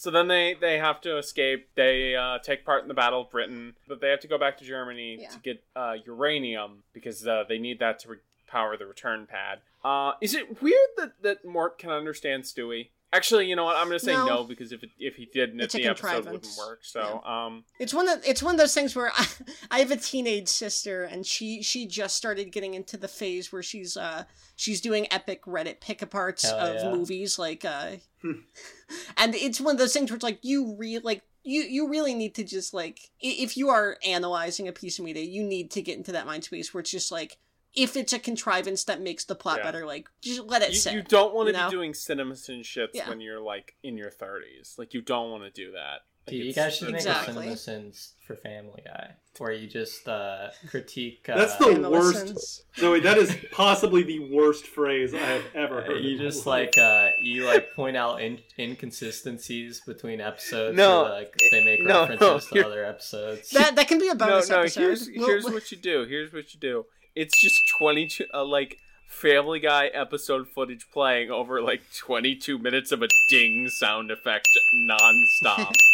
So then they they have to escape. They uh, take part in the Battle of Britain, but they have to go back to Germany Yeah. to get uh, uranium because uh, they need that to re- power the return pad. Uh, is it weird that that Mort can understand Stewie? Actually, you know what? I'm gonna say no, No. because if it, if he didn't, It's a the episode wouldn't work. So, um, It's one of it's one of those things where I, I have a teenage sister and she she just started getting into the phase where she's uh she's doing epic Reddit pick aparts Hell of yeah. movies like uh and it's one of those things where it's like you really like you you really need to just like if you are analyzing a piece of media you need to get into that mind space where it's just like if it's a contrivance that makes the plot Yeah. better like just let it you, sit you don't want to you know? be doing CinemaSin shits Yeah. when you're like in your 30s. Like you don't want to do that. Like, Dude, you guys should Exactly. make a CinemaSins for Family Guy, where you just uh, critique. Uh, That's the And worst. listens. Zoe, that is possibly the worst phrase I have ever uh, heard. you just like uh, you like point out in- inconsistencies between episodes. No, or, like they make no, references no, to other episodes. that that can be a no, bonus no. episode Here's here's what you do. Here's what you do. It's just 22 uh, like Family Guy episode footage playing over like 22 minutes of a ding sound effect nonstop.